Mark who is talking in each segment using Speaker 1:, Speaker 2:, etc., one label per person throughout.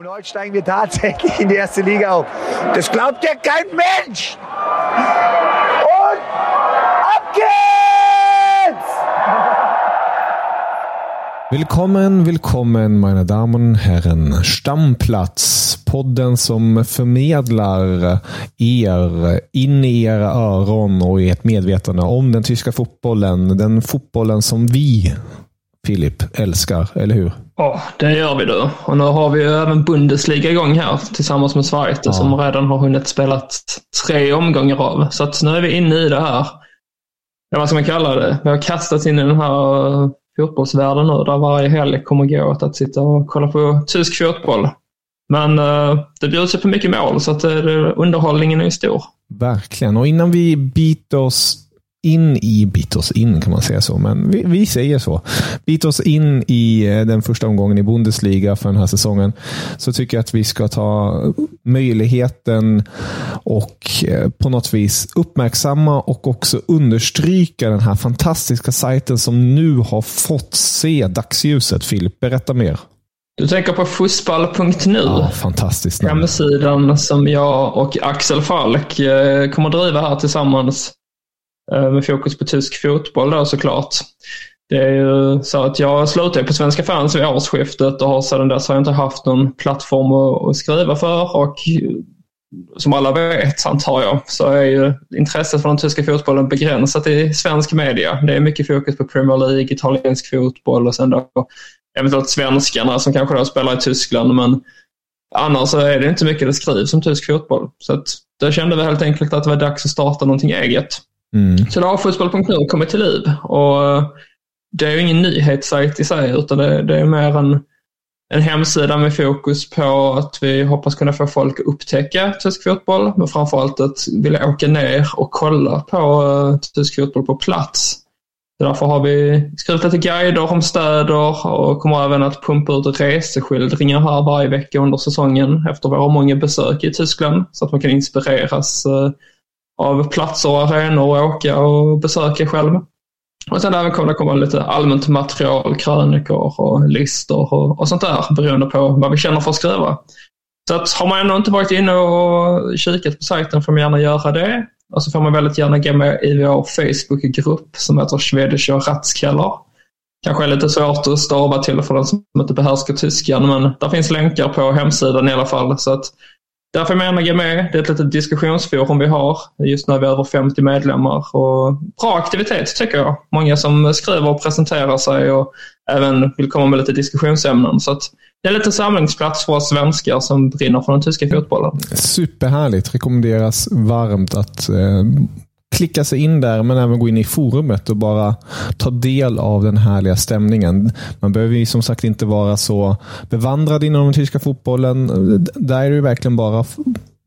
Speaker 1: Und heute steigen wir tatsächlich in die erste Liga auf. Das glaubt ja kein Mensch! Und ab geht's!
Speaker 2: Willkommen, willkommen meine Damen och Herren. Stamplats, podden som förmedlar er in i era öron och i ert medvetande om den tyska fotbollen. Den fotbollen som vi, Filip, älskar, eller hur?
Speaker 3: Ja, det gör vi då. Och nu har vi ju även Bundesliga igång här tillsammans med Sverige ja. som redan har hunnit spela tre omgångar av. Så att nu är vi inne i det här, ja, vad ska man kalla det? Vi har kastats in i den här fotbollsvärlden nu där varje helg kommer gå åt att sitta och kolla på tysk fotboll. Men uh, det bjuds ju på mycket mål så att uh, underhållningen är stor.
Speaker 2: Verkligen. Och innan vi biter oss in i, bit oss in kan man säga så, men vi, vi, säger så. Bit oss in i eh, den första omgången i Bundesliga för den här säsongen. Så tycker jag att vi ska ta möjligheten och eh, på något vis uppmärksamma och också understryka den här fantastiska sajten som nu har fått se dagsljuset. Filip, berätta mer.
Speaker 3: Du tänker på fussball.nu?
Speaker 2: Ja, fantastiskt.
Speaker 3: Hemsidan som jag och Axel Falk eh, kommer driva här tillsammans Eh, med fokus på tysk fotboll då såklart. Det är ju så att jag slutade på Svenska fans vid årsskiftet och har sedan dess har jag inte haft någon plattform att skriva för och som alla vet, antar jag, så är ju intresset för den tyska fotbollen begränsat i svensk media. Det är mycket fokus på Premier League, italiensk fotboll och sen då eventuellt svenskarna som kanske då spelar i Tyskland. Men annars så är det inte mycket det skrivs om tysk fotboll. Så att då kände vi helt enkelt att det var dags att starta någonting eget. Mm. Så då har fotboll.nu kommit till liv. Och eh, det är ju ingen nyhetssajt i sig utan det, det är mer en, en hemsida med fokus på att vi hoppas kunna få folk att upptäcka tysk fotboll men framförallt att vilja åka ner och kolla på uh, tysk fotboll på plats. Därför har vi skrivit lite guider om städer och kommer även att pumpa ut reseskildringar här varje vecka under säsongen efter våra många besök i Tyskland så att man kan inspireras uh, av platser och arenor att åka och besöka själv. Och sen även kommer det komma lite allmänt material, krönikor och listor och, och sånt där beroende på vad vi känner för att skriva. Så att har man ändå inte varit inne och kikat på sajten får man gärna göra det. Och så får man väldigt gärna gå med i vår Facebookgrupp som heter Schwedische Ratskeller. Kanske är lite svårt att stava till för den som inte behärskar tyskan men där finns länkar på hemsidan i alla fall. Så att Därför är jag med. Det är ett litet diskussionsforum vi har. Just nu är vi över 50 medlemmar. Och bra aktivitet tycker jag. Många som skriver och presenterar sig och även vill komma med lite diskussionsämnen. Så det är lite samlingsplats för oss svenskar som brinner för den tyska fotbollen.
Speaker 2: Superhärligt. Rekommenderas varmt att eh, klicka sig in där, men även gå in i forumet och bara ta del av den härliga stämningen. Man behöver ju som sagt inte vara så bevandrad inom den tyska fotbollen. Där är det verkligen bara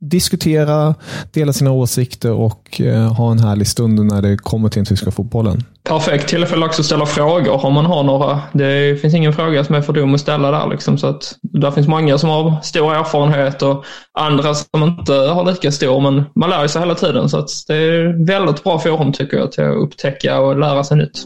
Speaker 2: diskutera, dela sina åsikter och eh, ha en härlig stund när det kommer till den tyska fotbollen.
Speaker 3: Perfekt tillfälle också att ställa frågor om man har några. Det finns ingen fråga som är för dum att ställa där. Liksom, så att där finns många som har stor erfarenhet och andra som inte har lika stor, men man lär sig hela tiden. Så att det är väldigt bra forum tycker jag till att upptäcka och lära sig nytt.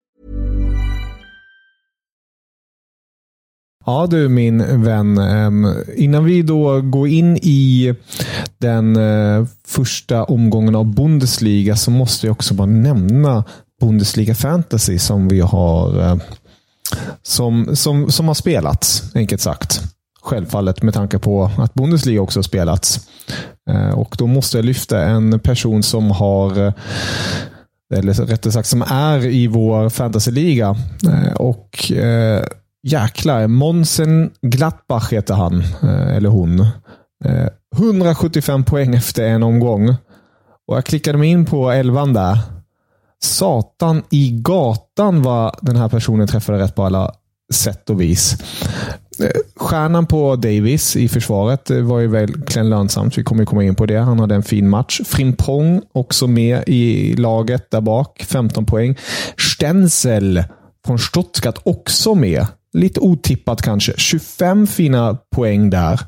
Speaker 2: Ja du min vän, ehm, innan vi då går in i den eh, första omgången av Bundesliga så måste jag också bara nämna Bundesliga Fantasy som vi har eh, som, som, som har spelats, enkelt sagt. Självfallet med tanke på att Bundesliga också har spelats. Eh, och då måste jag lyfta en person som har eller rättare sagt som är i vår fantasyliga. Och jäklar, Monsen Glattbach heter han, eh, eller hon. Eh, 175 poäng efter en omgång. Och Jag klickade mig in på elvan där. Satan i gatan vad den här personen träffade rätt på alla sätt och vis. Eh, stjärnan på Davis i försvaret var ju verkligen lönsamt. Vi kommer komma in på det. Han hade en fin match. Frimpong också med i laget där bak. 15 poäng. Stenzel från Stuttgart också med. Lite otippat kanske. 25 fina poäng där.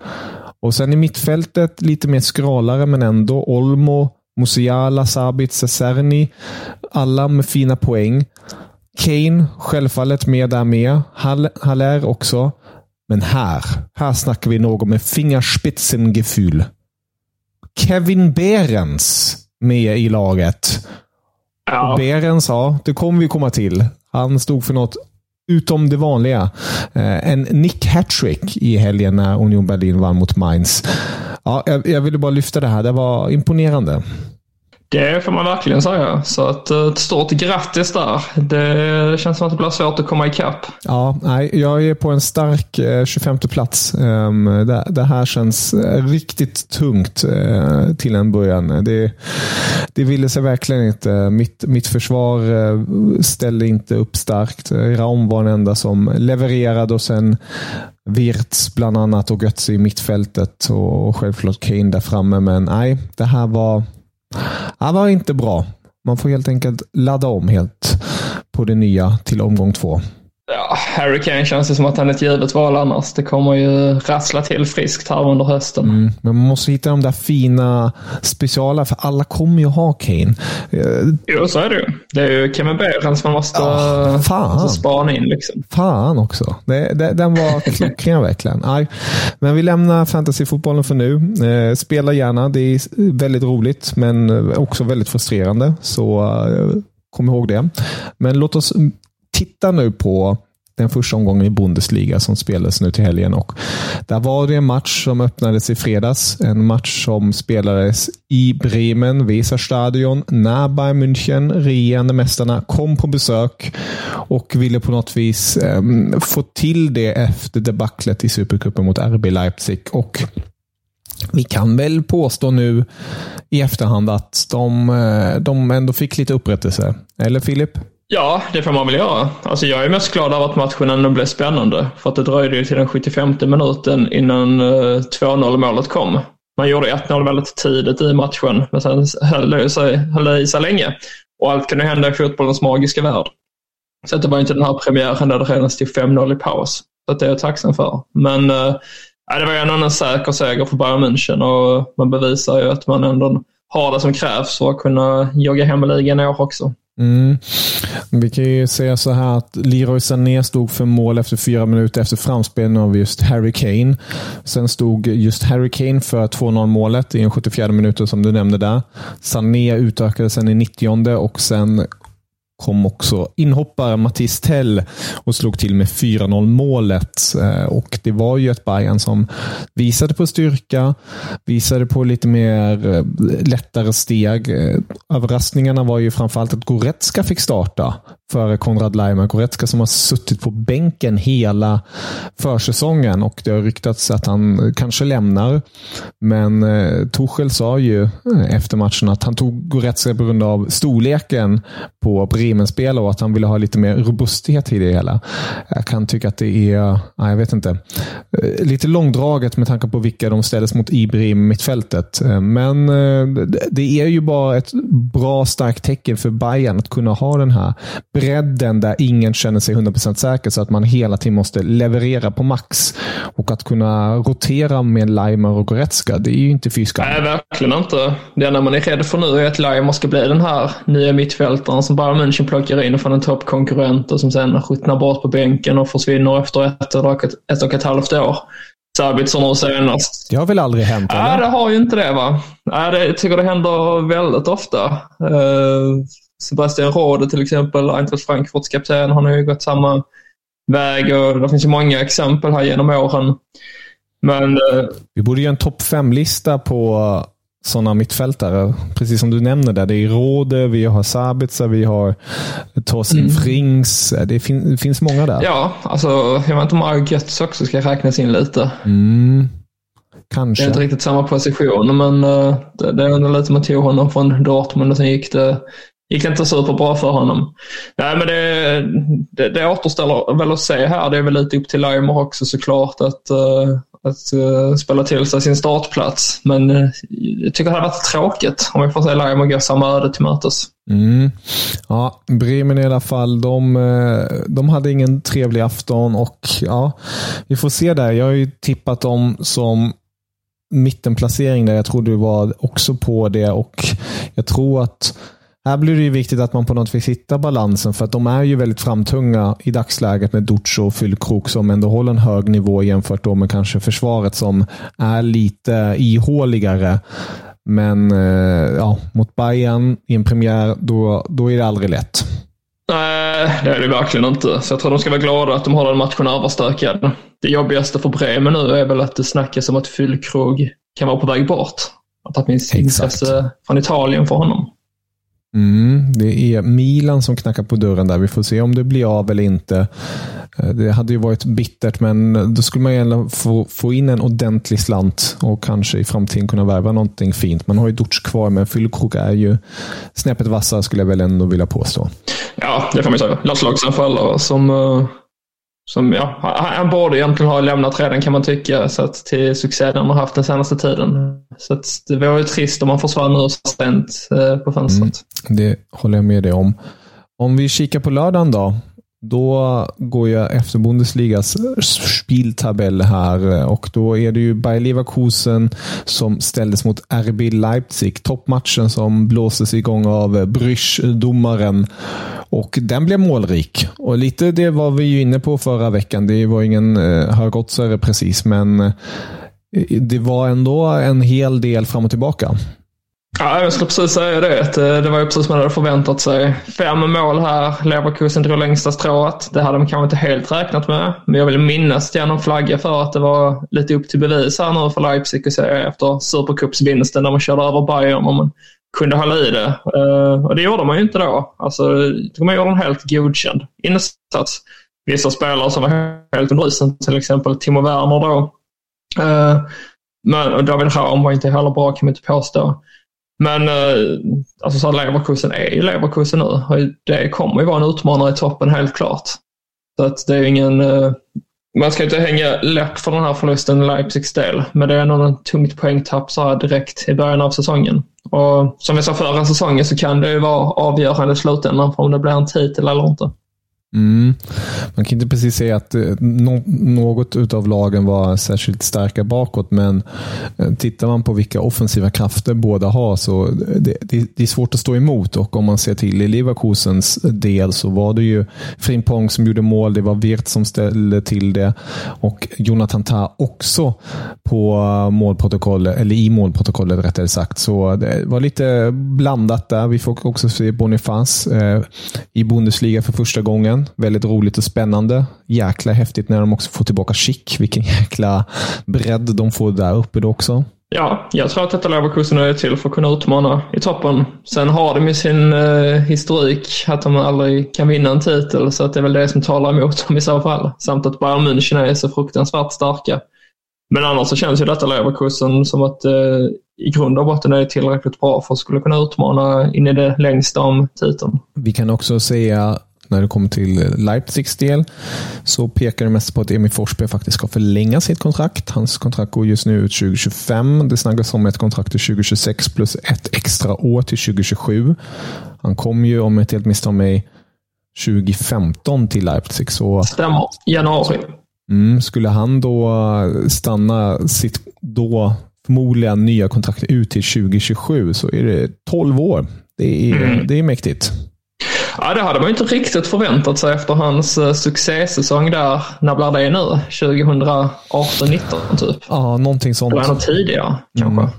Speaker 2: Och sen i mittfältet lite mer skralare, men ändå Olmo, Musiala, Sabitzer, Serni. Alla med fina poäng. Kane, självfallet med där med. Haller också. Men här, här snackar vi något med Fingerspitzengefühl. Kevin Behrens med i laget. Ja. Behrens, ja, det kommer vi komma till. Han stod för något utom det vanliga. Eh, en Nick Hattrick i helgen när Union Berlin vann mot Mainz. Ja, jag ville bara lyfta det här. Det var imponerande.
Speaker 3: Det får man verkligen säga. Så ett, eh, ett stort grattis där. Det känns som att det blir svårt att komma ikapp.
Speaker 2: Ja, nej, jag är på en stark eh, 25 plats. Um, det, det, här känns eh, riktigt tungt uh, till en början. Det, det ville sig verkligen inte. Mitt, mitt försvar uh, ställde inte upp starkt. Raum var den enda som levererade och sen Wirtz bland annat och Götze i mittfältet och självklart Kane där framme. Men nej, det här var han var inte bra. Man får helt enkelt ladda om helt på det nya till omgång två.
Speaker 3: Harry Kane känns det som att han är ett givet val annars. Det kommer ju rassla till friskt här under hösten. Mm,
Speaker 2: men man måste hitta de där fina speciala, för alla kommer ju ha Kane.
Speaker 3: Eh, jo, så är det ju. Det är ju Kevin Behrens man måste, oh, fan. måste spana in. Liksom.
Speaker 2: Fan också. Det, det, den var klockren verkligen. Nej. Men vi lämnar fantasyfotbollen för nu. Eh, spela gärna. Det är väldigt roligt, men också väldigt frustrerande. Så eh, kom ihåg det. Men låt oss titta nu på den första omgången i Bundesliga som spelades nu till helgen. Och där var det en match som öppnades i fredags. En match som spelades i Bremen, Weserstadion, när Bayern München, regerande mästarna, kom på besök och ville på något vis eh, få till det efter debaclet i Supercupen mot RB Leipzig. Och vi kan väl påstå nu i efterhand att de, eh, de ändå fick lite upprättelse. Eller Filip?
Speaker 3: Ja, det får man väl göra. Alltså jag är mest glad över att matchen ändå blev spännande. För att det dröjde ju till den 75 minuten innan eh, 2-0-målet kom. Man gjorde 1-0 väldigt tidigt i matchen, men sen höll det, sig, höll det i sig länge. Och allt kan ju hända i fotbollens magiska värld. Så det var inte den här premiären där det redan stod 5-0 i paus. Så det är jag tacksam för. Men äh, det var ju ändå en säker seger för Bayern München och man bevisar ju att man ändå har det som krävs för att kunna jogga hem ligan i år också.
Speaker 2: Mm. Vi kan ju säga så här att Leroy Sané stod för mål efter fyra minuter efter framspelning av just Harry Kane. Sen stod just Harry Kane för 2-0 målet i en 74 minuter som du nämnde där. Sané utökade sen i 90 och sen kom också inhoppare Mattis Tell och slog till med 4-0 målet. Eh, och Det var ju ett Bayern som visade på styrka, visade på lite mer eh, lättare steg. Eh, överraskningarna var ju framförallt att Goretzka fick starta före Konrad Laimer. Goretzka som har suttit på bänken hela försäsongen och det har ryktats att han kanske lämnar. Men eh, Tuchel sa ju eh, efter matchen att han tog Goretzka på grund av storleken på Bremen-spel och att han ville ha lite mer robusthet i det hela. Jag kan tycka att det är, jag vet inte, eh, lite långdraget med tanke på vilka de ställdes mot i Bremen-mittfältet. Eh, men eh, det är ju bara ett bra starkt tecken för Bayern att kunna ha den här bredden där ingen känner sig 100% säker så att man hela tiden måste leverera på max. Och att kunna rotera med Leimer och Goretzka, det är ju inte fy
Speaker 3: Nej, verkligen inte. Det enda man är rädd för nu är att Leimer ska bli den här nya mittfältaren som Bayern München plockar in från en toppkonkurrent och som sen skjuter bort på bänken och försvinner efter ett och ett, ett, och ett halvt år. Sabitzer nu senast.
Speaker 2: Det har väl aldrig hänt?
Speaker 3: Nej,
Speaker 2: eller?
Speaker 3: det har ju inte det. va? Nej, det, jag tycker det händer väldigt ofta. Uh, Sebastian Rode till exempel, Eintracht Frankfurts kapten, han har ju gått samma väg och det finns ju många exempel här genom åren. Men, uh,
Speaker 2: Vi borde göra en topp fem-lista på sådana mittfältare. Precis som du nämner där. Det är Rode, vi har Sabitzer, vi har Torsten mm. Frings. Det, fin det, finns många där.
Speaker 3: Ja, alltså jag vet inte om Argets också ska räknas in lite.
Speaker 2: Mm. Kanske.
Speaker 3: Det är inte riktigt samma position, men det, det är ändå lite man tog honom från Dortmund och sen gick det gick inte superbra för honom. Nej, men det, det, det återställer väl att se här. Det är väl lite upp till Leimer också såklart att, uh, att uh, spela till sig sin startplats. Men uh, jag tycker det hade varit tråkigt om vi får se Leimer gå samma öde till mötes.
Speaker 2: Mm. Ja, Bremen i alla fall, de, de hade ingen trevlig afton och ja, vi får se där. Jag har ju tippat dem som mittenplacering där. Jag tror du var också på det och jag tror att här blir det ju viktigt att man på något vis hittar balansen för att de är ju väldigt framtunga i dagsläget med Duccio och Fyllkrok som ändå håller en hög nivå jämfört med kanske försvaret som är lite ihåligare. Men eh, ja, mot Bayern i en premiär, då, då är det aldrig lätt.
Speaker 3: Nej, det är det verkligen inte. Så jag tror de ska vara glada att de har den matchen överstökad. Det jobbigaste för Bremen nu är väl att det snackas om att Fyllkrog kan vara på väg bort. Att det finns intresse från Italien för honom.
Speaker 2: Mm, det är Milan som knackar på dörren där. Vi får se om det blir av eller inte. Eh, det hade ju varit bittert, men då skulle man gärna få, få in en ordentlig slant och kanske i framtiden kunna värva någonting fint. Man har ju Dutch kvar, men Fyllkrok är ju snäppet vassare skulle jag väl ändå vilja påstå.
Speaker 3: Ja, det får man säga. Landslagsanfallare som uh som, ja, han borde egentligen ha lämnat redan kan man tycka, så att, till succén han har haft den senaste tiden. Så att, det vore ju trist om han försvann nu sent eh, på fönstret.
Speaker 2: Mm, det håller jag med dig om. Om vi kikar på lördagen då. Då går jag efter Bundesligas spiltabell här och då är det ju Bayer Leverkusen som ställdes mot RB Leipzig. Toppmatchen som blåses igång av Brysch, domaren. Och den blev målrik. Och lite det var vi ju inne på förra veckan. Det var ingen eh, högoddsare precis, men eh, det var ändå en hel del fram och tillbaka.
Speaker 3: Ja, jag skulle precis säga det. Eh, det var ju precis som man hade förväntat sig. Fem mål här. Leverkusen drog längsta strået. Det hade de kanske inte helt räknat med. Men jag vill minnas genom flagga för att det var lite upp till bevis här nu för Leipzig att säga efter Supercupsvinsten när man körde över Bayern. Om man kunde hålla i det. Eh, och det gjorde man ju inte då. Alltså, man gjorde en helt godkänd insats. Vissa spelare som var helt under isen, till exempel Timo Werner då. Eh, men David Raum var inte heller bra kan man inte påstå. Men eh, alltså så Leverkusen är ju Leverkusen nu. Och det kommer ju vara en utmanare i toppen helt klart. Så att det är ingen, eh, man ska inte hänga läpp för den här förlusten i Leipzigs del, men det är nog en tungt poängtapp så här direkt i början av säsongen. Och som vi sa förra säsongen så kan det ju vara avgörande i slutändan för om det blir en titel eller inte.
Speaker 2: Mm. man kan inte precis säga att eh, något av lagen var särskilt starka bakåt, men eh, tittar man på vilka offensiva krafter båda har så eh, det, det, är svårt att stå emot. Och om man ser till i Leverkusens del så var det ju Frimpong som gjorde mål, det var Wirt som ställde till det och Jonathan Tah också på målprotokollet, eller i målprotokollet rättare sagt. Så det var lite blandat där. Vi får också se Boniface i Bundesliga för första gången. Väldigt roligt och spännande. Jäkla häftigt när de också får tillbaka Schick. Vilken jäkla bredd de får där uppe då också.
Speaker 3: Ja, jag tror att detta Leverkusen är till för att kunna utmana i toppen. Sen har de ju sin eh, historik att de aldrig kan vinna en titel, så att det är väl det som talar emot dem i så fall. Samt att Bayern München är så fruktansvärt starka. Men annars så känns ju detta Leverkusen som att eh, i grund och botten är tillräckligt bra för att skulle kunna utmana in i det längsta om titeln.
Speaker 2: Vi kan också säga när det kommer till Leipzigs del så pekar det mest på att Emil Forsberg faktiskt ska förlänga sitt kontrakt. Hans kontrakt går just nu ut 2025. Det snackas om ett kontrakt till 2026 plus ett extra år till 2027. Han kom ju, om jag inte helt misstar mig, 2015 till Leipzig. Så,
Speaker 3: Stämmer. Januari.
Speaker 2: Mm, skulle han då stanna sitt då förmodligen nya kontrakt ut till 2027 så är det 12 år. Det är, mm. det är mäktigt.
Speaker 3: Ja, det hade man inte riktigt förväntat sig efter hans uh, succésäsong där. När blir det nu? 2018-19 typ?
Speaker 2: Ja, någonting sånt.
Speaker 3: Eller tidigare kanske. Mm.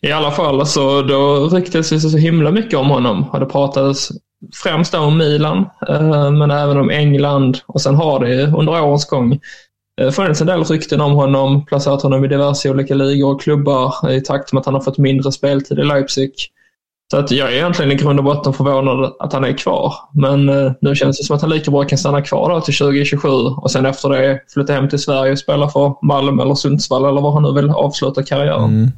Speaker 3: I alla fall så då ryktades det så himla mycket om honom. Det pratades främst om Milan, uh, men även om England. Och sen har det under årens gång uh, funnits en del rykten om honom, placerat honom i diverse olika ligor och klubbar i takt med att han har fått mindre speltid i Leipzig. Så att jag är egentligen i grund och botten förvånad att han är kvar. Men eh, nu känns det som att han lika bra kan stanna kvar då till 2027 och sen efter det flytta hem till Sverige och spela för Malmö eller Sundsvall eller var han nu vill avsluta karriären. Mm.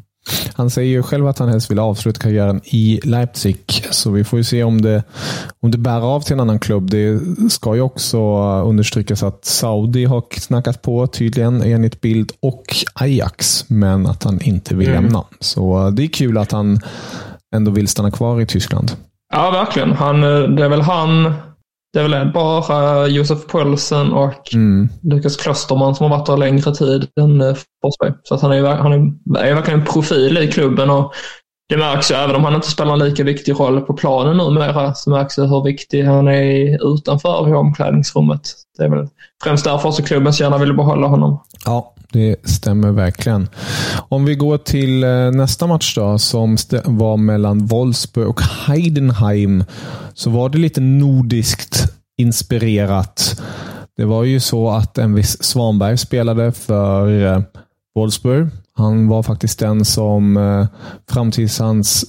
Speaker 2: Han säger ju själv att han helst vill avsluta karriären i Leipzig, så vi får ju se om det, om det bär av till en annan klubb. Det ska ju också understrykas att Saudi har snackat på tydligen enligt bild och Ajax, men att han inte vill mm. lämna. Så det är kul att han ändå vill stanna kvar i Tyskland.
Speaker 3: Ja, verkligen. Han, eh, det är väl han, det är väl bara Josef Paulsen och mm. Lukas Klosterman som har varit där längre tid än eh, Forsberg. Så att han, är, han är, är verkligen en profil i klubben och det märks ju, även om han inte spelar en lika viktig roll på planen numera, så märks det hur viktig han är utanför i omklädningsrummet. Det är väl främst därför så klubben så gärna vill behålla honom.
Speaker 2: Ja, det stämmer verkligen. Om vi går till eh, nästa match då, som var mellan Wolfsburg och Heidenheim, så var det lite nordiskt inspirerat. Det var ju så att en viss Svanberg spelade för eh, Wolfsburg. Han var faktiskt den som eh, fram tills hans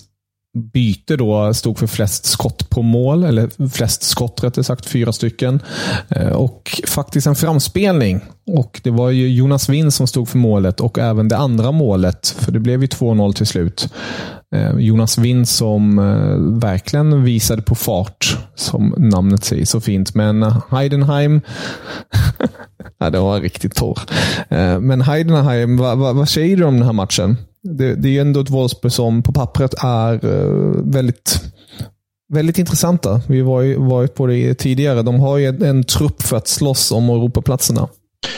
Speaker 2: byte då stod för flest skott på mål, eller flest skott rättare sagt, fyra stycken. Eh, och faktiskt en framspelning. Och Det var ju Jonas Wind som stod för målet och även det andra målet, för det blev ju 2-0 till slut. Eh, Jonas Wind som eh, verkligen visade på fart, som namnet säger så fint. Men Heidenheim, ja, det var riktigt torr. Men Heidenheim, vad, vad, vad säger du om den här matchen? Det, det är ju ändå ett Wolfsburg som på pappret är eh, väldigt väldigt intressanta. Vi har ju varit på det tidigare. De har ju en, en trupp för att slåss om Europaplatserna.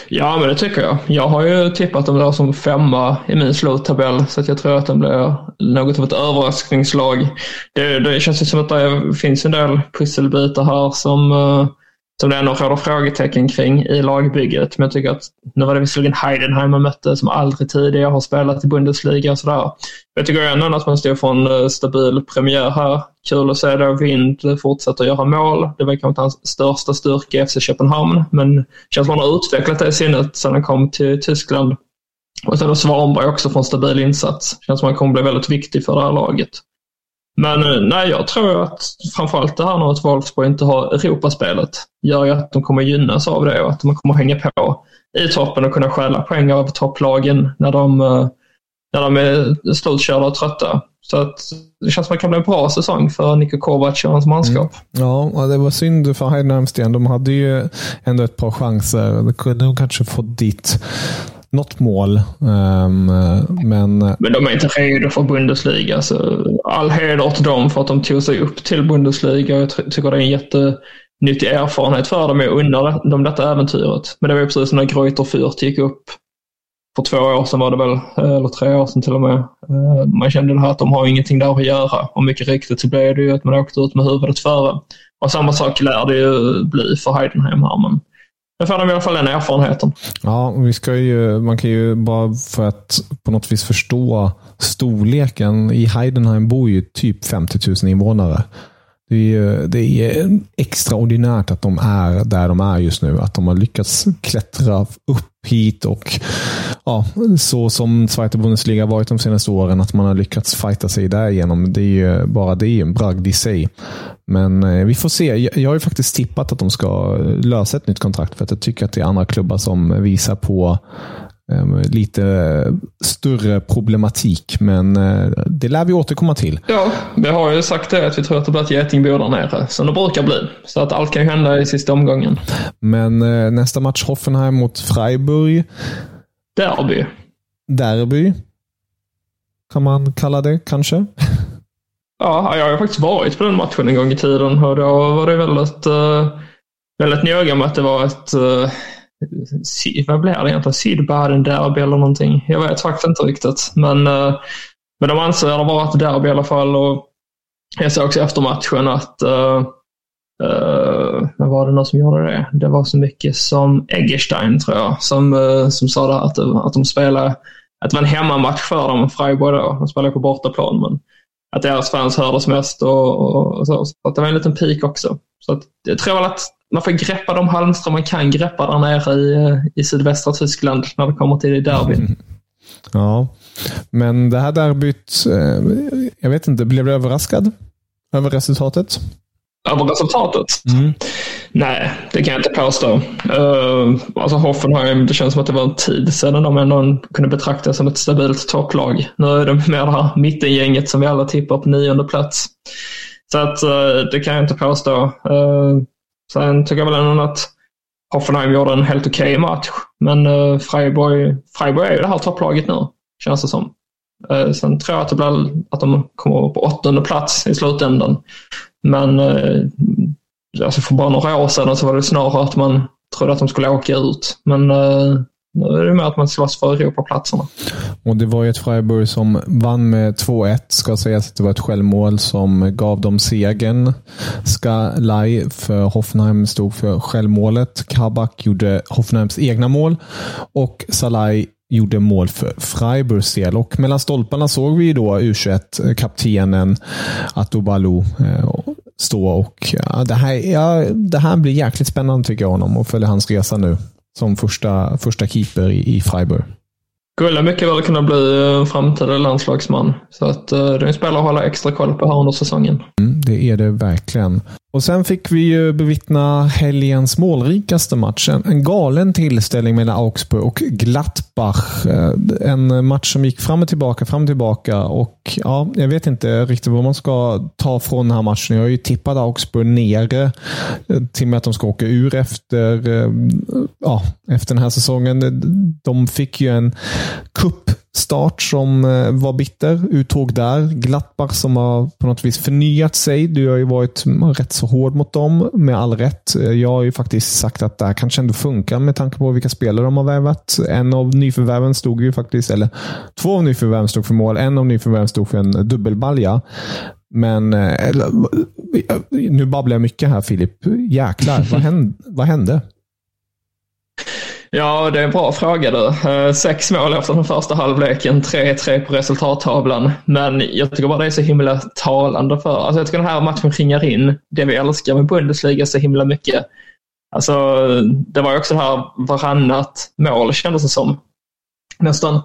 Speaker 3: Ja, men det tycker jag. Jag har ju tippat dem där som femma i min sluttabell, så att jag tror att de blir något av ett överraskningslag. Det, det känns som att det finns en del pusselbitar här som uh, som det ändå råder frågetecken kring i lagbygget. Men jag tycker att nu var det visserligen Heidenheim man mötte som aldrig tidigare har spelat i Bundesliga och sådär. Jag tycker ändå att man står för en eh, stabil premiär här. Kul att se då Wind fortsätter göra mål. Det verkar inte hans största styrka i FC Köpenhamn, men känns som att han har utvecklat det sinnet sedan han kom till Tyskland. Och sen då Svanberg också för en stabil insats. Känns som att han kommer bli väldigt viktig för det här laget. Men eh, nej, jag tror att framförallt det här med att Wolfsburg inte har Europaspelet gör ju att de kommer gynnas av det och att de kommer hänga på i toppen och kunna stjäla poäng av topplagen när de, eh, när de är slutkörda och trötta. Så att det känns som att det kan bli en bra säsong för Niko Kovac och hans manskap.
Speaker 2: Mm. Ja, det var synd för Heidenheim De hade ju ändå ett par chanser. De kunde kanske fått dit något mål. Um, men,
Speaker 3: men de är inte redo för Bundesliga. Så all heder till dem för att de tog sig upp till Bundesliga. Jag tycker det är en jättenyttig erfarenhet för dem. Jag unnar dem detta äventyret. Men det var ju precis när Greuter Fürth gick upp för två år sedan var det väl, eller tre år sedan till och med. Eh, man kände det här att de har ingenting där att göra och mycket riktigt så blev det ju att man åkte ut med huvudet före. Och samma sak lär det ju bli för Heidenheim här. Men nu får de i alla fall den erfarenheten.
Speaker 2: Ja, vi ska ju, man kan ju bara för att på något vis förstå storleken. I Heidenheim bor ju typ 50 000 invånare. Det är, det är extraordinärt att de är där de är just nu. Att de har lyckats klättra upp hit och ja, så som Zweite Bundesliga varit de senaste åren, att man har lyckats fighta sig därigenom. Det är ju bara det är en bragd i sig. Men eh, vi får se. Jag har ju faktiskt tippat att de ska lösa ett nytt kontrakt för att jag tycker att det är andra klubbar som visar på Ehm, lite större problematik, men eh, det lär vi återkomma till.
Speaker 3: Ja, vi har ju sagt det att vi tror att det blir ett getingbo där nere, som det brukar bli. Så att allt kan ju hända i sista omgången.
Speaker 2: Men eh, nästa match Hoffenheim mot Freiburg.
Speaker 3: Derby.
Speaker 2: Derby. Kan man kalla det kanske?
Speaker 3: Ja, jag har faktiskt varit på den matchen en gång i tiden och då var det väldigt, uh, väldigt noga med att det var ett uh, vad blir det egentligen? Sydbaden derby eller någonting. Jag vet faktiskt inte riktigt. Men, eh, men de anser det vara ett derby i alla fall. Och jag såg också efter matchen att uh, uh, var det någon som gjorde det? Det var så mycket som Eggerstein tror jag som, uh, som sa det att, eh, att de spelade att det var en hemmamatch för dem, Freiburg då. De spelade på bortaplan men att deras fans hördes mest och, och, och så. Så att det var en liten peak också. Så att, jag tror väl att man får greppa de halmstrån man kan greppa där nere i, i sydvästra Tyskland när det kommer till derbyn. Mm.
Speaker 2: Ja, men det här derbyt, eh, jag vet inte, blev du överraskad över resultatet?
Speaker 3: Över resultatet? Mm. Nej, det kan jag inte påstå. Uh, alltså Hoffenheim, det känns som att det var en tid sedan de ändå kunde betraktas som ett stabilt topplag. Nu är de med det här mittengänget som vi alla tippar på nionde plats. Så att uh, det kan jag inte påstå. Uh, Sen tycker jag väl ändå att Hoffenheim gjorde en helt okej okay match. Men uh, Freiburg, Freiburg är ju det här topplaget nu, känns det som. Sen tror jag att, det blir, att de kommer på åttonde plats i slutändan. Men eh, alltså för bara några år sedan så var det snarare att man trodde att de skulle åka ut. Men eh, nu är det mer att man slåss för Europaplatserna.
Speaker 2: Och det var ju ett Freiburg som vann med 2-1. Ska sägas att det var ett självmål som gav dem segern. Skalaj för Hoffenheim stod för självmålet. Kabak gjorde Hoffenheims egna mål. Och Salai gjorde mål för Freiburgs del. Och mellan stolparna såg vi då U21-kaptenen Atobalu eh, stå. Och ja, det, här, ja, det här blir jäkligt spännande tycker jag honom och följa hans resa nu som första, första keeper i, i Freiburg.
Speaker 3: Skulle mycket väl kunna bli en framtida landslagsman. Så att, uh, det är en spelare att hålla extra koll på här under säsongen.
Speaker 2: Mm, det är det verkligen. Och sen fick vi ju bevittna helgens målrikaste match. En galen tillställning mellan Augsburg och Gladbach. Eh, en match som gick fram och tillbaka, fram och tillbaka. Och ja, jag vet inte riktigt vad man ska ta från den här matchen. Jag har ju tippat Augsburg nere eh, till och med att de ska åka ur efter, eh, ja, efter den här säsongen. De fick ju en kupp start som eh, var bitter. Uttåg där. Glappar som har på något vis förnyat sig. Du har ju varit rätt så hård mot dem, med all rätt. Eh, jag har ju faktiskt sagt att det här kanske ändå funkar med tanke på vilka spelare de har värvat. En av nyförvärven stod ju faktiskt, eller två av nyförvärven stod för mål. En av nyförvärven stod för en dubbelbalja. Men eh, eller, nu babblar jag mycket här Filip. Jäklar, vad hände? Vad hände?
Speaker 3: Ja, det är en bra fråga du. Eh, sex mål efter den första halvleken, 3-3 på resultattavlan. Men jag tycker bara det är så himla talande för, alltså jag tycker den här matchen ringar in det vi älskar med Bundesliga så himla mycket. Alltså, det var ju också det här varannat mål kändes det som. Nästan.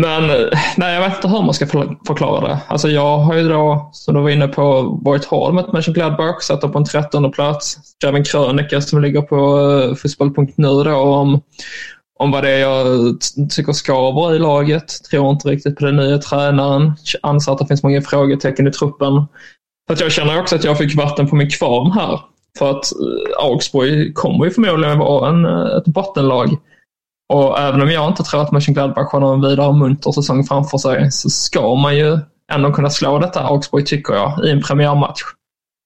Speaker 3: Men nej, jag vet inte hur man ska förklara det. Alltså jag har ju då, som du var inne på, varit hård mot Mönchengladbach, satt dem på en trettonde plats. Skrev en krönika som ligger på eh, uh, fotboll.nu då om, om vad det är jag tycker skaver i laget. Tror inte riktigt på den nya tränaren. Anser att det finns många frågetecken i truppen. Så att jag känner också att jag fick vatten på min kvarn här. För att eh, Augsburg kommer ju förmodligen vara en, eh, ett bottenlag. Och även om jag inte tror att Mönchengladbach har någon vidare munter säsong framför sig så ska man ju ändå kunna slå detta Augsburg tycker jag i en premiärmatch.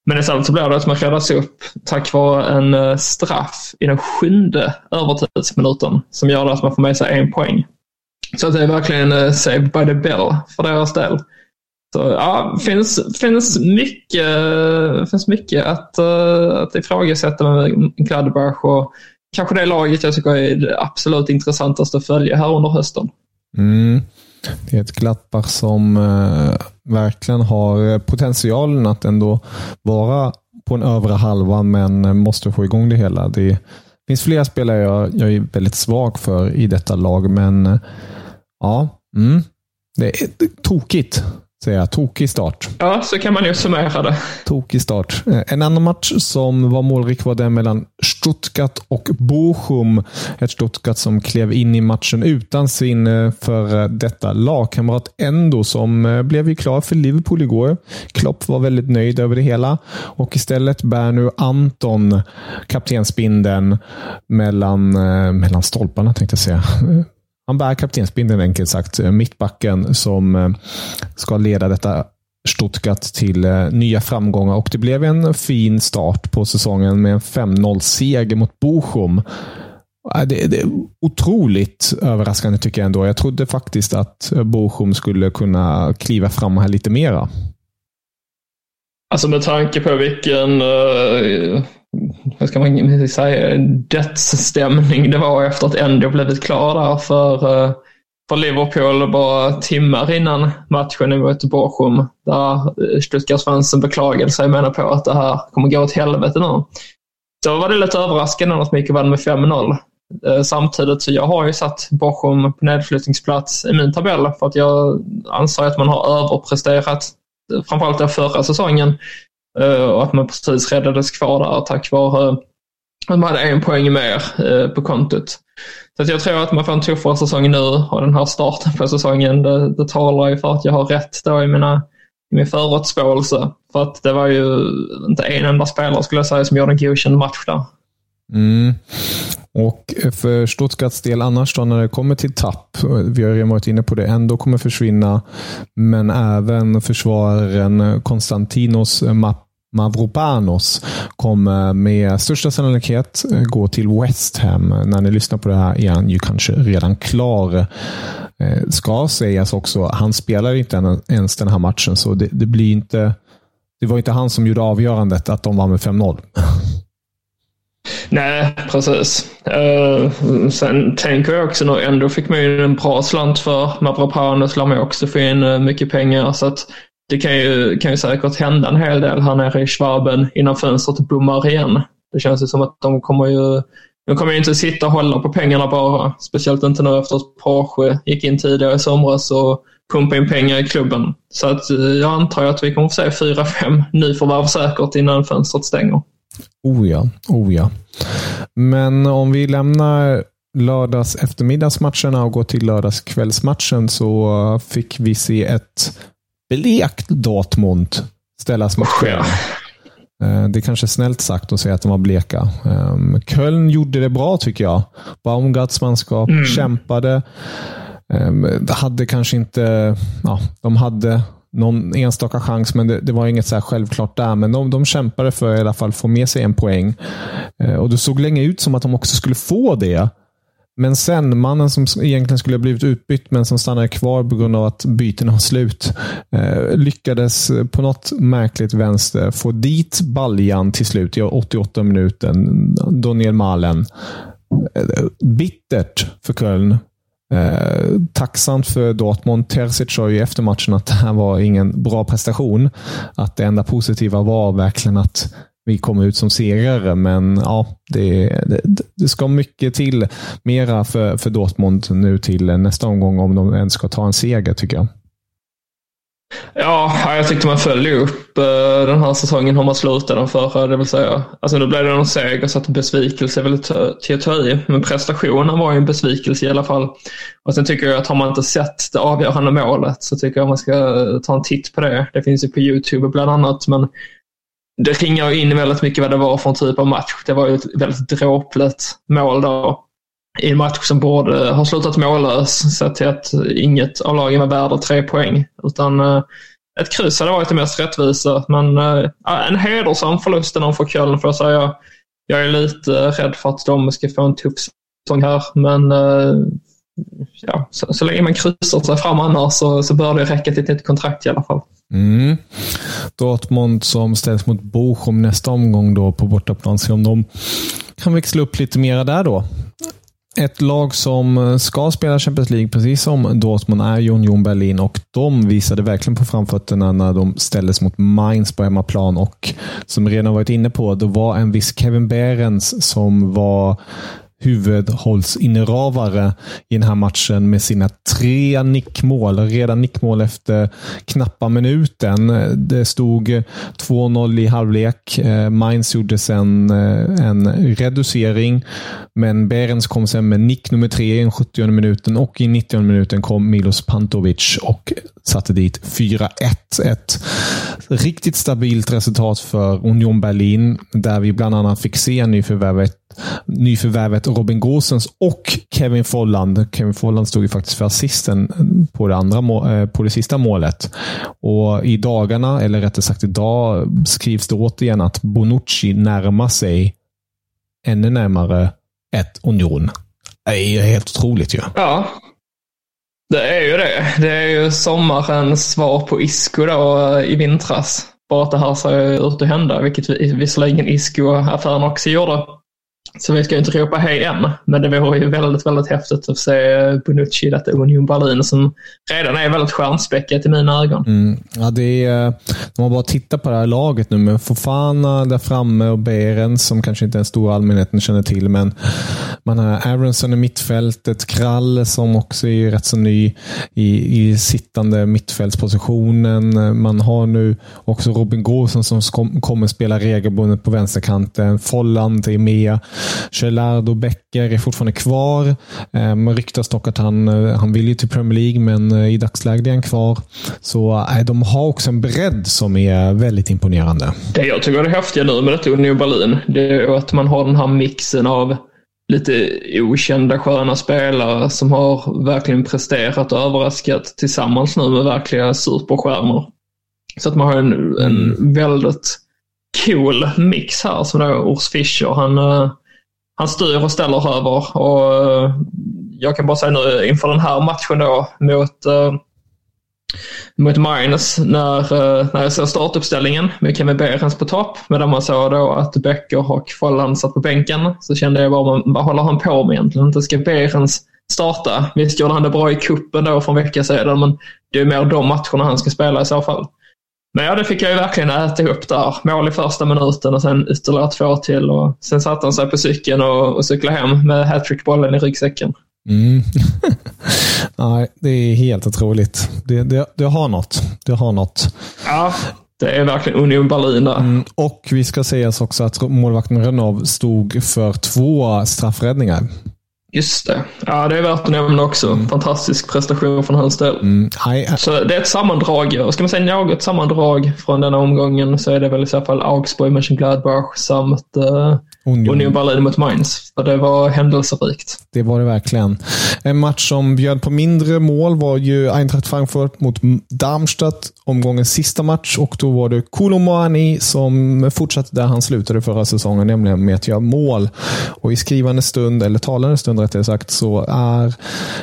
Speaker 3: Men istället så blir det att man räddas upp tack vare en eh, straff i den sjunde övertidsminuten som gör att man får med sig en poäng. Så det är verkligen eh, saved by the bell för deras del. Så ja, finns, finns mycket, eh, finns mycket att, att ifrågasätta med Gladbach och kanske det laget jag tycker är det absolut intressantaste att följa här under hösten.
Speaker 2: Mm. Det är ett Gladbach som eh, verkligen har eh, potentialen att ändå vara på en övre halva, men eh, måste få igång det hela. Det finns flera spelare jag, jag är väldigt svag för i detta lag, men eh, ja, mm, det är tokigt säger jag. Tokig start.
Speaker 3: Ja, så kan man ju summera det.
Speaker 2: Tokig start. Eh, en annan match som var målrik var den mellan Stuttgart och Bochum. Ett Stuttgart som klev in i matchen utan sin eh, för detta lagkamrat Endo som blev ju klar för Liverpool igår. Klopp var väldigt nöjd över det hela och istället bär nu Anton kaptensbindeln mellan, eh, mellan stolparna tänkte jag säga. Han bär kaptensbindeln enkelt sagt. Eh, mittbacken som eh, ska leda detta Stuttgart till eh, nya framgångar och det blev en fin start på säsongen med en 5-0-seger mot Bochum. Det, det är otroligt överraskande tycker jag ändå. Jag trodde faktiskt att Bochum skulle kunna kliva fram här lite mera.
Speaker 3: Alltså med tanke på vilken uh, vad ska man säga, dödsstämning det var efter att ändå blivit klar där för, eh, för Liverpool bara timmar innan matchen mot Bochum. Där eh, Stuttgart-fansen beklagade sig och menade på att det här kommer gå åt helvete nu. Så var det lite överraskande att Micke vann med 5-0. Eh, samtidigt så jag har ju satt Bochum på nedflyttningsplats i min tabell för att jag anser att man har överpresterat framförallt den förra säsongen Eh, och att man precis räddades kvar där tack vare att man hade en poäng mer eh, på kontot. Så jag tror att man får en tuffare säsong nu och den här starten på säsongen, det, det talar ju för att jag har rätt då i, mina, i min förutspåelse. För att det var ju inte en enda spelare skulle jag säga som gjorde en godkänd match där.
Speaker 2: Mm. Och för Stuttgarts del annars då när det kommer till tapp, vi har redan varit inne på det, ändå kommer försvinna, men även försvararen Konstantinos Mavropanos kommer med största sannolikhet eh, gå till West Ham. När ni lyssnar på det här är han ju kanske redan klar. Eh, ska sägas också, han spelar inte ens den här matchen, så det, det blir inte det var inte han som gjorde avgörandet att de var med 5-0.
Speaker 3: Nej, precis. Uh, sen tänker jag också nu, ändå fick man ju en bra slant för Mavropanos lär man också få in mycket pengar. Så att det kan ju, kan ju säkert hända en hel del här nere i Schwaben innan fönstret bommar igen. Det känns ju som att de kommer ju de kommer ju inte sitta och hålla på pengarna bara. Speciellt inte nu efter att Porsche gick in tidigare i somras och pumpade in pengar i klubben. Så att eh, jag antar att vi kommer få se 4-5 nyförvärv säkert innan fönstret stänger.
Speaker 2: Oh ja, oh ja. Men om vi lämnar lördags eftermiddagsmatcherna och går till lördagskvällsmatchen så fick vi se ett blekt Dortmund ställas mot Köln. Eh, det är kanske snällt sagt att säga att de var bleka. Ehm, Köln gjorde det bra tycker jag. Baumgarts manskap mm. kämpade. Ehm, hade kanske inte... Ja, de hade någon enstaka chans, men det, det var inget så självklart där. Men de, de kämpade för att i alla fall få med sig en poäng. Eh, och Det såg länge ut som att de också skulle få det. Men sen, mannen som egentligen skulle ha blivit utbytt, men som stannade kvar på grund av att bytena var slut, eh, lyckades eh, på något märkligt vänster få dit baljan till slut i 88 minuten. Daniel Malen. Eh, bittert för Köln. Eh, tacksamt för Dortmund. Terzic sa ju efter matchen att det här var ingen bra prestation. Att det enda positiva var verkligen att vi kom ut som segrare, men ja, det, det, det, ska mycket till mera för, för Dortmund nu till nästa omgång om de ens ska ta en seger, tycker jag.
Speaker 3: Ja, jag tyckte man följde upp eh, den här säsongen hur man slutade den förra. Det vill säga, alltså nu blev det någon seger så att besvikelse är väl till att ta i. Men prestationen var ju en besvikelse i alla fall. Och sen tycker jag att har man inte sett det avgörande målet så tycker jag man ska ta en titt på det. Det finns ju på YouTube bland annat. Men det ringar in väldigt mycket vad det var för en typ av match. Det var ju ett väldigt dråpligt mål då i en match som borde ha slutat mållös sett till att inget av lagen var värda tre poäng. Utan eh, ett kryss hade varit det mest rättvisa. Men eh, en hedersam förlust för Köln får jag säga. Jag är lite rädd för att de ska få en tuff säsong här. Men eh, ja, så, så länge man kryssar sig fram annars så, så bör det räcka till ett nytt kontrakt i alla fall.
Speaker 2: Mm. Dortmund som ställs mot Bochum nästa omgång då på bortaplan. Se om de kan växla upp lite mera där då. Ett lag som ska spela Champions League, precis som Dortmund, är Union Berlin och de visade verkligen på framfötterna när de ställdes mot Mainz på hemmaplan och som redan varit inne på, det var en viss Kevin Behrens som var huvudhållsinnehavare i den här matchen med sina tre nickmål. Redan nickmål efter knappa minuten. Det stod 2-0 i halvlek. Eh, Mainz gjorde sen eh, en reducering, men Berens kom sen med nick nummer tre i den 70 minuten och i 90 minuten kom Milos Pantovic och satte dit 4-1. Ett riktigt stabilt resultat för Union Berlin, där vi bland annat fick se nyförvärvet nyförvärvet Robin Gåsens och Kevin Folland. Kevin Folland stod ju faktiskt för assisten på det, andra, eh, på det sista målet. Och I dagarna, eller rättare sagt idag, skrivs det återigen att Bonucci närmar sig ännu närmare ett Union. Det är ju helt otroligt ju.
Speaker 3: Ja, det är ju det. Det är ju sommarens svar på Isco då i vintras. Bara att det här ser ut att hända, vilket visserligen Isco-affären också gjorde. Så vi ska ju inte ropa hej än, men det vore ju väldigt, väldigt häftigt att se Bonucci i detta Union Berlin som redan är väldigt stjärnspäckat i mina ögon.
Speaker 2: Mm. Ja, det är, eh, om man bara tittar på det här laget nu med Fofana där framme och Beren som kanske inte den stora allmänheten känner till, men man har Aronson i mittfältet, Krall som också är rätt så ny i, i sittande mittfältspositionen. Man har nu också Robin Gåsen som kommer spela regelbundet på vänsterkanten. Folland är med. Gerardo Becker är fortfarande kvar. Man ehm, ryktas dock att han, eh, han vill ju till Premier League, men eh, i dagsläget är han kvar. Så äh, de har också en bredd som är väldigt imponerande.
Speaker 3: Det jag tycker är det häftiga nu med detta Union Berlin, det är att man har den här mixen av lite okända sköna spelare som har verkligen presterat och överraskat tillsammans nu med verkliga superstjärnor. Så att man har en, en mm. väldigt cool mix här som då Urs Fischer. Han, eh, han styr och ställer över. Och eh, jag kan bara säga nu eh, inför den här matchen då mot, uh, mot Minus när, uh, när jag såg startuppställningen med Kevin Behrens på topp. Medan man såg då att Becker och Folland satt på bänken så kände jag bara, vad håller han på med egentligen? Inte ska Behrens starta? Visst gjorde han det bra i kuppen då för en vecka sedan men det är mer de matcherna han ska spela i så fall. Men ja, det fick jag ju verkligen äta upp där. Mål i första minuten och sen ytterligare två till. Och sen satte han sig på cykeln och, och cyklade hem med hattrickbollen i ryggsäcken.
Speaker 2: Mm. Nej, det är helt otroligt. Det, det, det har något. Det har något.
Speaker 3: Ja, det är verkligen Union Berlin där. Mm,
Speaker 2: och vi ska säga också att målvakten Renov stod för två straffräddningar.
Speaker 3: Just det. Ja, det är värt att nämna också. Mm. Fantastisk prestation från hans del. Mm. Så det är ett sammandrag. Ska man säga något sammandrag från denna omgången så är det väl i så fall Augsburg, Mönchengladbach samt uh, Union. Union Berlin mot Mainz. För det var händelserikt.
Speaker 2: Det var det verkligen. En match som bjöd på mindre mål var ju Eintracht Frankfurt mot Darmstadt. Omgångens sista match och då var det Koulibaly som fortsatte där han slutade förra säsongen, nämligen med att göra mål. Och i skrivande stund, eller talande stund rättare sagt, så är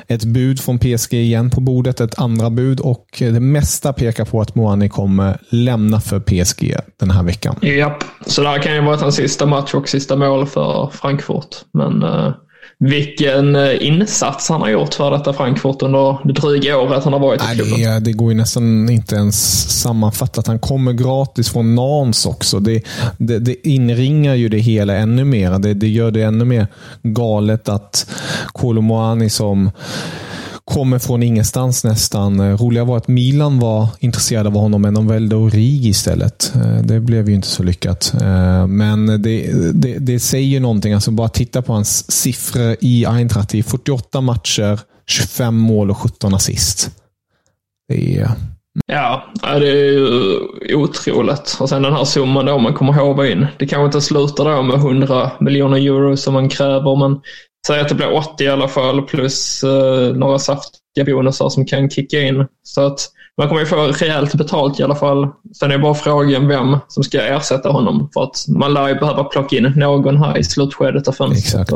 Speaker 2: ett bud från PSG igen på bordet. Ett andra bud och det mesta pekar på att Moani kommer lämna för PSG den här veckan.
Speaker 3: Japp, så det här kan ju vara hans sista match och sista mål för Frankfurt. Men uh, vilken eh, insats han har gjort för detta Frankfurt under det dryga året han har varit i klubben.
Speaker 2: Det, det går ju nästan inte ens sammanfatta. Han kommer gratis från Nans också. Det, det, det inringar ju det hela ännu mer. Det, det gör det ännu mer galet att Kolomoani som kommer från ingenstans nästan. Eh, roliga var att Milan var intresserade av honom, men de valde Origi istället. Eh, det blev ju inte så lyckat. Eh, men det, det, det säger någonting. Alltså bara titta på hans siffror i Eintracht. I 48 matcher, 25 mål och 17 assist. Det är...
Speaker 3: Ja, det är ju otroligt. Och sen den här summan då man kommer håva in. Det kanske inte slutar då med 100 miljoner euro som man kräver, men Säg att det blir 80 i alla fall plus uh, några saftiga bonusar som kan kicka in. Så att Man kommer ju få rejält betalt i alla fall. Sen är bara frågan vem som ska ersätta honom. För att man lär ju behöva plocka in någon här i slutskedet av fönstret.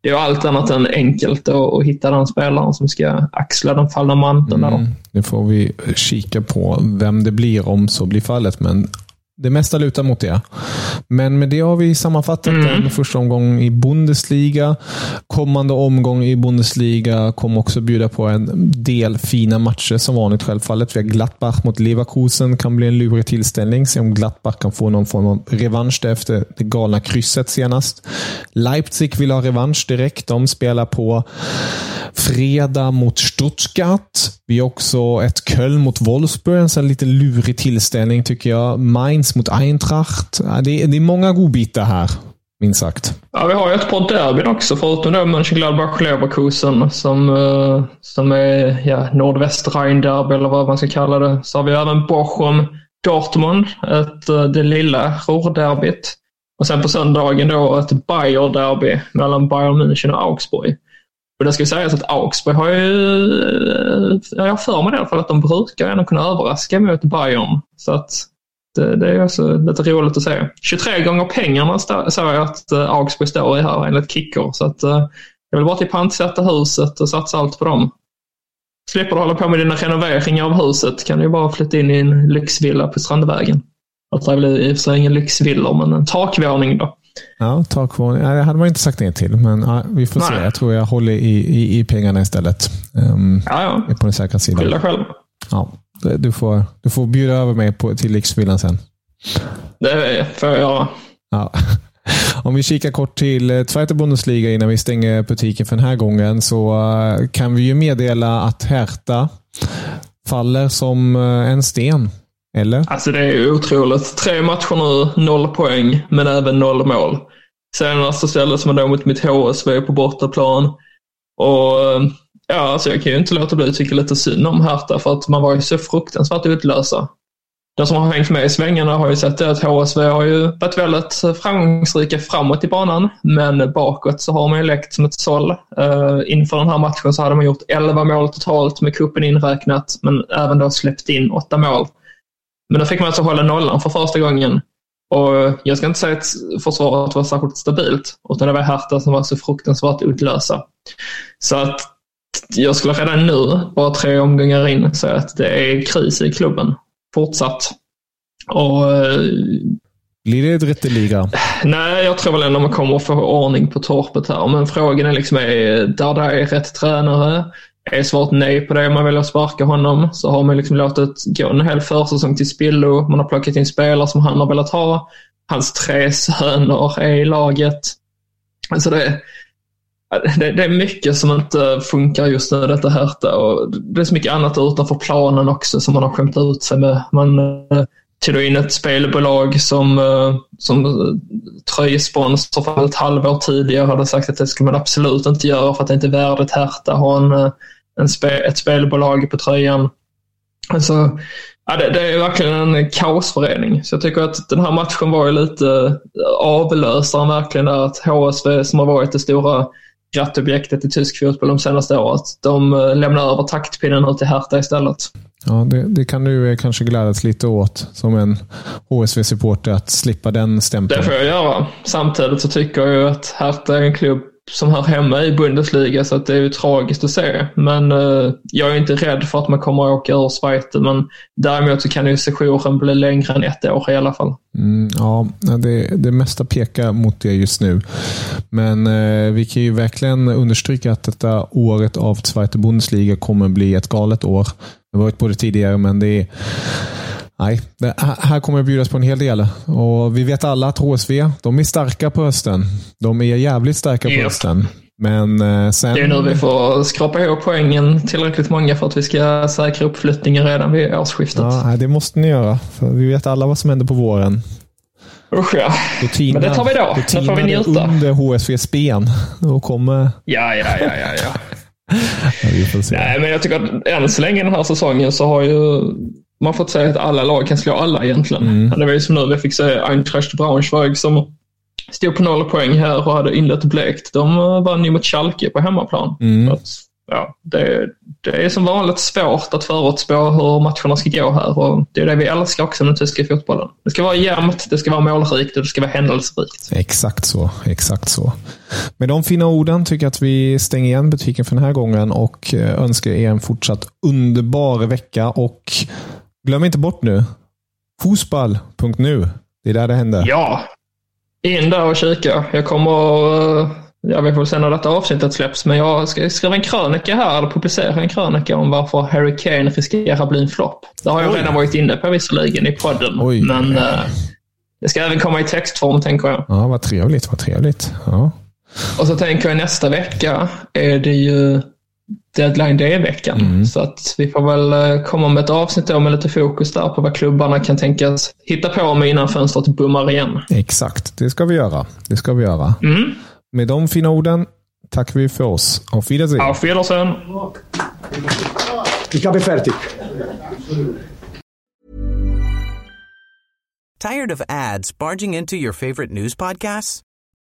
Speaker 3: Det är ju allt annat än enkelt att, att hitta den spelaren som ska axla den fallna manteln.
Speaker 2: Mm, det får vi kika på vem det blir om så blir fallet. Men det mesta lutar mot det. Men med det har vi sammanfattat mm. den första omgången i Bundesliga. Kommande omgång i Bundesliga kommer också bjuda på en del fina matcher som vanligt självfallet. Vi har Gladbach mot Leverkusen. kan bli en lurig tillställning. Se om Gladbach kan få någon form av revansch efter det galna krysset senast. Leipzig vill ha revansch direkt. De spelar på fredag mot Stuttgart. Vi har också ett Köln mot Wolfsburg. En sån lite lurig tillställning tycker jag. Mainz mot Eintracht. Det är, det är många godbitar här, minst sagt.
Speaker 3: Ja, vi har ju ett par derbyn också, förutom då Mönchengladbach Leverkusen som, eh, som är ja, nordväst-Rhein-derby eller vad man ska kalla det. Så har vi även Bochum Dortmund, ett, eh, det lilla Ruhrderbyt. Och sen på söndagen då ett Bayer-derby mellan Bayern München och Augsburg. Och det ska sägas att Augsburg har ju, eh, jag har för mig i alla fall att de brukar ändå kunna överraska mot Bayern. Så att det, det är också lite roligt att se. 23 gånger pengarna såg jag att eh, Augsburg står i här enligt Kicker. Så att eh, jag vill bara till pantsätta huset och satsa allt på dem. Slipper du hålla på med dina renoveringar av huset kan du bara flytta in i en lyxvilla på Strandvägen. Det är väl i och för sig ingen lyxvilla, men en takvåning då.
Speaker 2: Ja, takvåning. det hade man inte sagt nej till, men ja, vi får Nej. se. Jag tror jag håller i, i, i pengarna istället. Um,
Speaker 3: ja, ja.
Speaker 2: På den säkra sidan.
Speaker 3: Skylla själv.
Speaker 2: Ja, du får, du får bjuda över mig på, till lyxvillan sen.
Speaker 3: Det får jag göra.
Speaker 2: Ja. Om vi kikar kort till eh, Zweite Bundesliga innan vi stänger butiken för den här gången så eh, kan vi ju meddela att Hertha faller som eh, en sten eller?
Speaker 3: Alltså det är otroligt. Tre matcher nu, noll poäng, men även noll mål. Senast så ställdes man då mot mitt HSV på bortaplan. Och ja, alltså jag kan ju inte låta bli att tycka lite synd om Hertha för att man var ju så fruktansvärt utlösa. De som har hängt med i svängarna har ju sett det att HSV har ju varit väldigt framgångsrika framåt i banan, men bakåt så har man ju läckt som ett såll. Uh, inför den här matchen så hade man gjort 11 mål totalt med kuppen inräknat, men även då släppt in 8 mål. Men då fick man alltså hålla nollan för första gången. Och jag ska inte säga att försvaret var särskilt stabilt, utan det var Hertha som var så fruktansvärt utlösa. Så att jag skulle redan nu, bara tre omgångar in, säga att det är kris i klubben. Fortsatt. Och eh,
Speaker 2: blir det ett rätteliga?
Speaker 3: Nej, jag tror väl ändå man kommer att få ordning på torpet här. Men frågan är liksom, är där det är rätt tränare? Är svaret nej på det, man väljer att sparka honom, så har man liksom låtit gå en hel försäsong till spillo. Man har plockat in spelare som han har velat ha. Hans tre söner är i laget. Alltså det, det, det, är mycket som inte funkar just nu, detta Hertha. Och det är så mycket annat utanför planen också som man har skämt ut sig med. Man eh, tog in ett spelbolag som, eh, som eh, tröjsponsor för ett halvår tidigare hade sagt att det skulle man absolut inte göra för att det inte är värdigt Hertha ha en en spe, ett spelbolag på tröjan. Alltså, ja, det, det, är verkligen en kaosförening. Så jag tycker att den här matchen var ju lite avlösaren verkligen där att HSV som har varit det stora grattobjektet i tysk fotboll de senaste året. De eh, lämnar över taktpinnen ut till Hertha istället.
Speaker 2: Ja, det, det, kan du eh, kanske glädjas lite åt som en HSV-supporter att slippa den stämpeln.
Speaker 3: Det får jag göra. Samtidigt så tycker jag ju att Hertha är en klubb som hör hemma i Bundesliga så att det är ju tragiskt att se. Men eh, jag är inte rädd för att man kommer att åka ur Schweiz. Men däremot så kan ju sessionen bli längre än ett år i alla fall.
Speaker 2: Mm, ja, det, det mesta pekar mot det just nu. Men eh, vi kan ju verkligen understryka att detta året av Zweite Bundesliga kommer bli ett galet år. Det har varit på det tidigare, men det är Nej, det, här kommer att bjudas på en hel del. Och Vi vet alla att HSV, de är starka på hösten. De är jävligt starka på hösten. Men eh, sen...
Speaker 3: Det är nu vi får skrapa ihop poängen tillräckligt många för att vi ska säkra uppflyttningen redan vid årsskiftet.
Speaker 2: Ja, det måste ni göra. För vi vet alla vad som händer på våren.
Speaker 3: Usch ja. Tinar, Men det tar vi då. Då, då får vi njuta.
Speaker 2: under HSVs ben. Då kommer...
Speaker 3: Ja, ja, ja, ja. ja. Nej, men jag tycker att än så länge den här säsongen så har ju man fått säga att alla lag kan slå alla egentligen. Mm. Det var ju som nu vi fick se Eintracht Braunschweig som stod på noll poäng här och hade inlett blekt. De vann ju mot Schalke på hemmaplan. Mm. ja, det, det är som vanligt svårt att förutspå hur matcherna ska gå här och det är det vi älskar också med den tyska fotbollen. Det ska vara jämnt, det ska vara målrikt och det ska vara händelserikt.
Speaker 2: Exakt så. Exakt så. Med de fina orden tycker jag att vi stänger igen butiken för den här gången och eh, önskar er en fortsatt underbar vecka. Och glöm inte bort nu, fotboll.nu. Det är där det händer.
Speaker 3: Ja, in där och kika. Jag kommer eh, Ja, vi får se när detta avsnittet släpps, men jag ska skriva en krönika här, eller publicera en krönika om varför Harry Kane riskerar att bli en flopp. Det har jag Oj. redan varit inne på visserligen i podden, Oj. men uh, det ska även komma i textform, tänker jag.
Speaker 2: Ja, vad trevligt, vad trevligt. Ja.
Speaker 3: Och så tänker jag nästa vecka är det ju deadline day-veckan. Mm. Så att vi får väl eh, komma med ett avsnitt då med lite fokus där på vad klubbarna kan tänkas hitta på med innan fönstret bummar igen.
Speaker 2: Exakt, det ska vi göra. Det ska vi göra. Mm. Med de fina orden tackar vi för oss. Auf Wiedersehen.
Speaker 3: Auf Wiedersehen.
Speaker 1: Ich habe fertig.
Speaker 4: Tired of ads barging into your favorite news podcasts?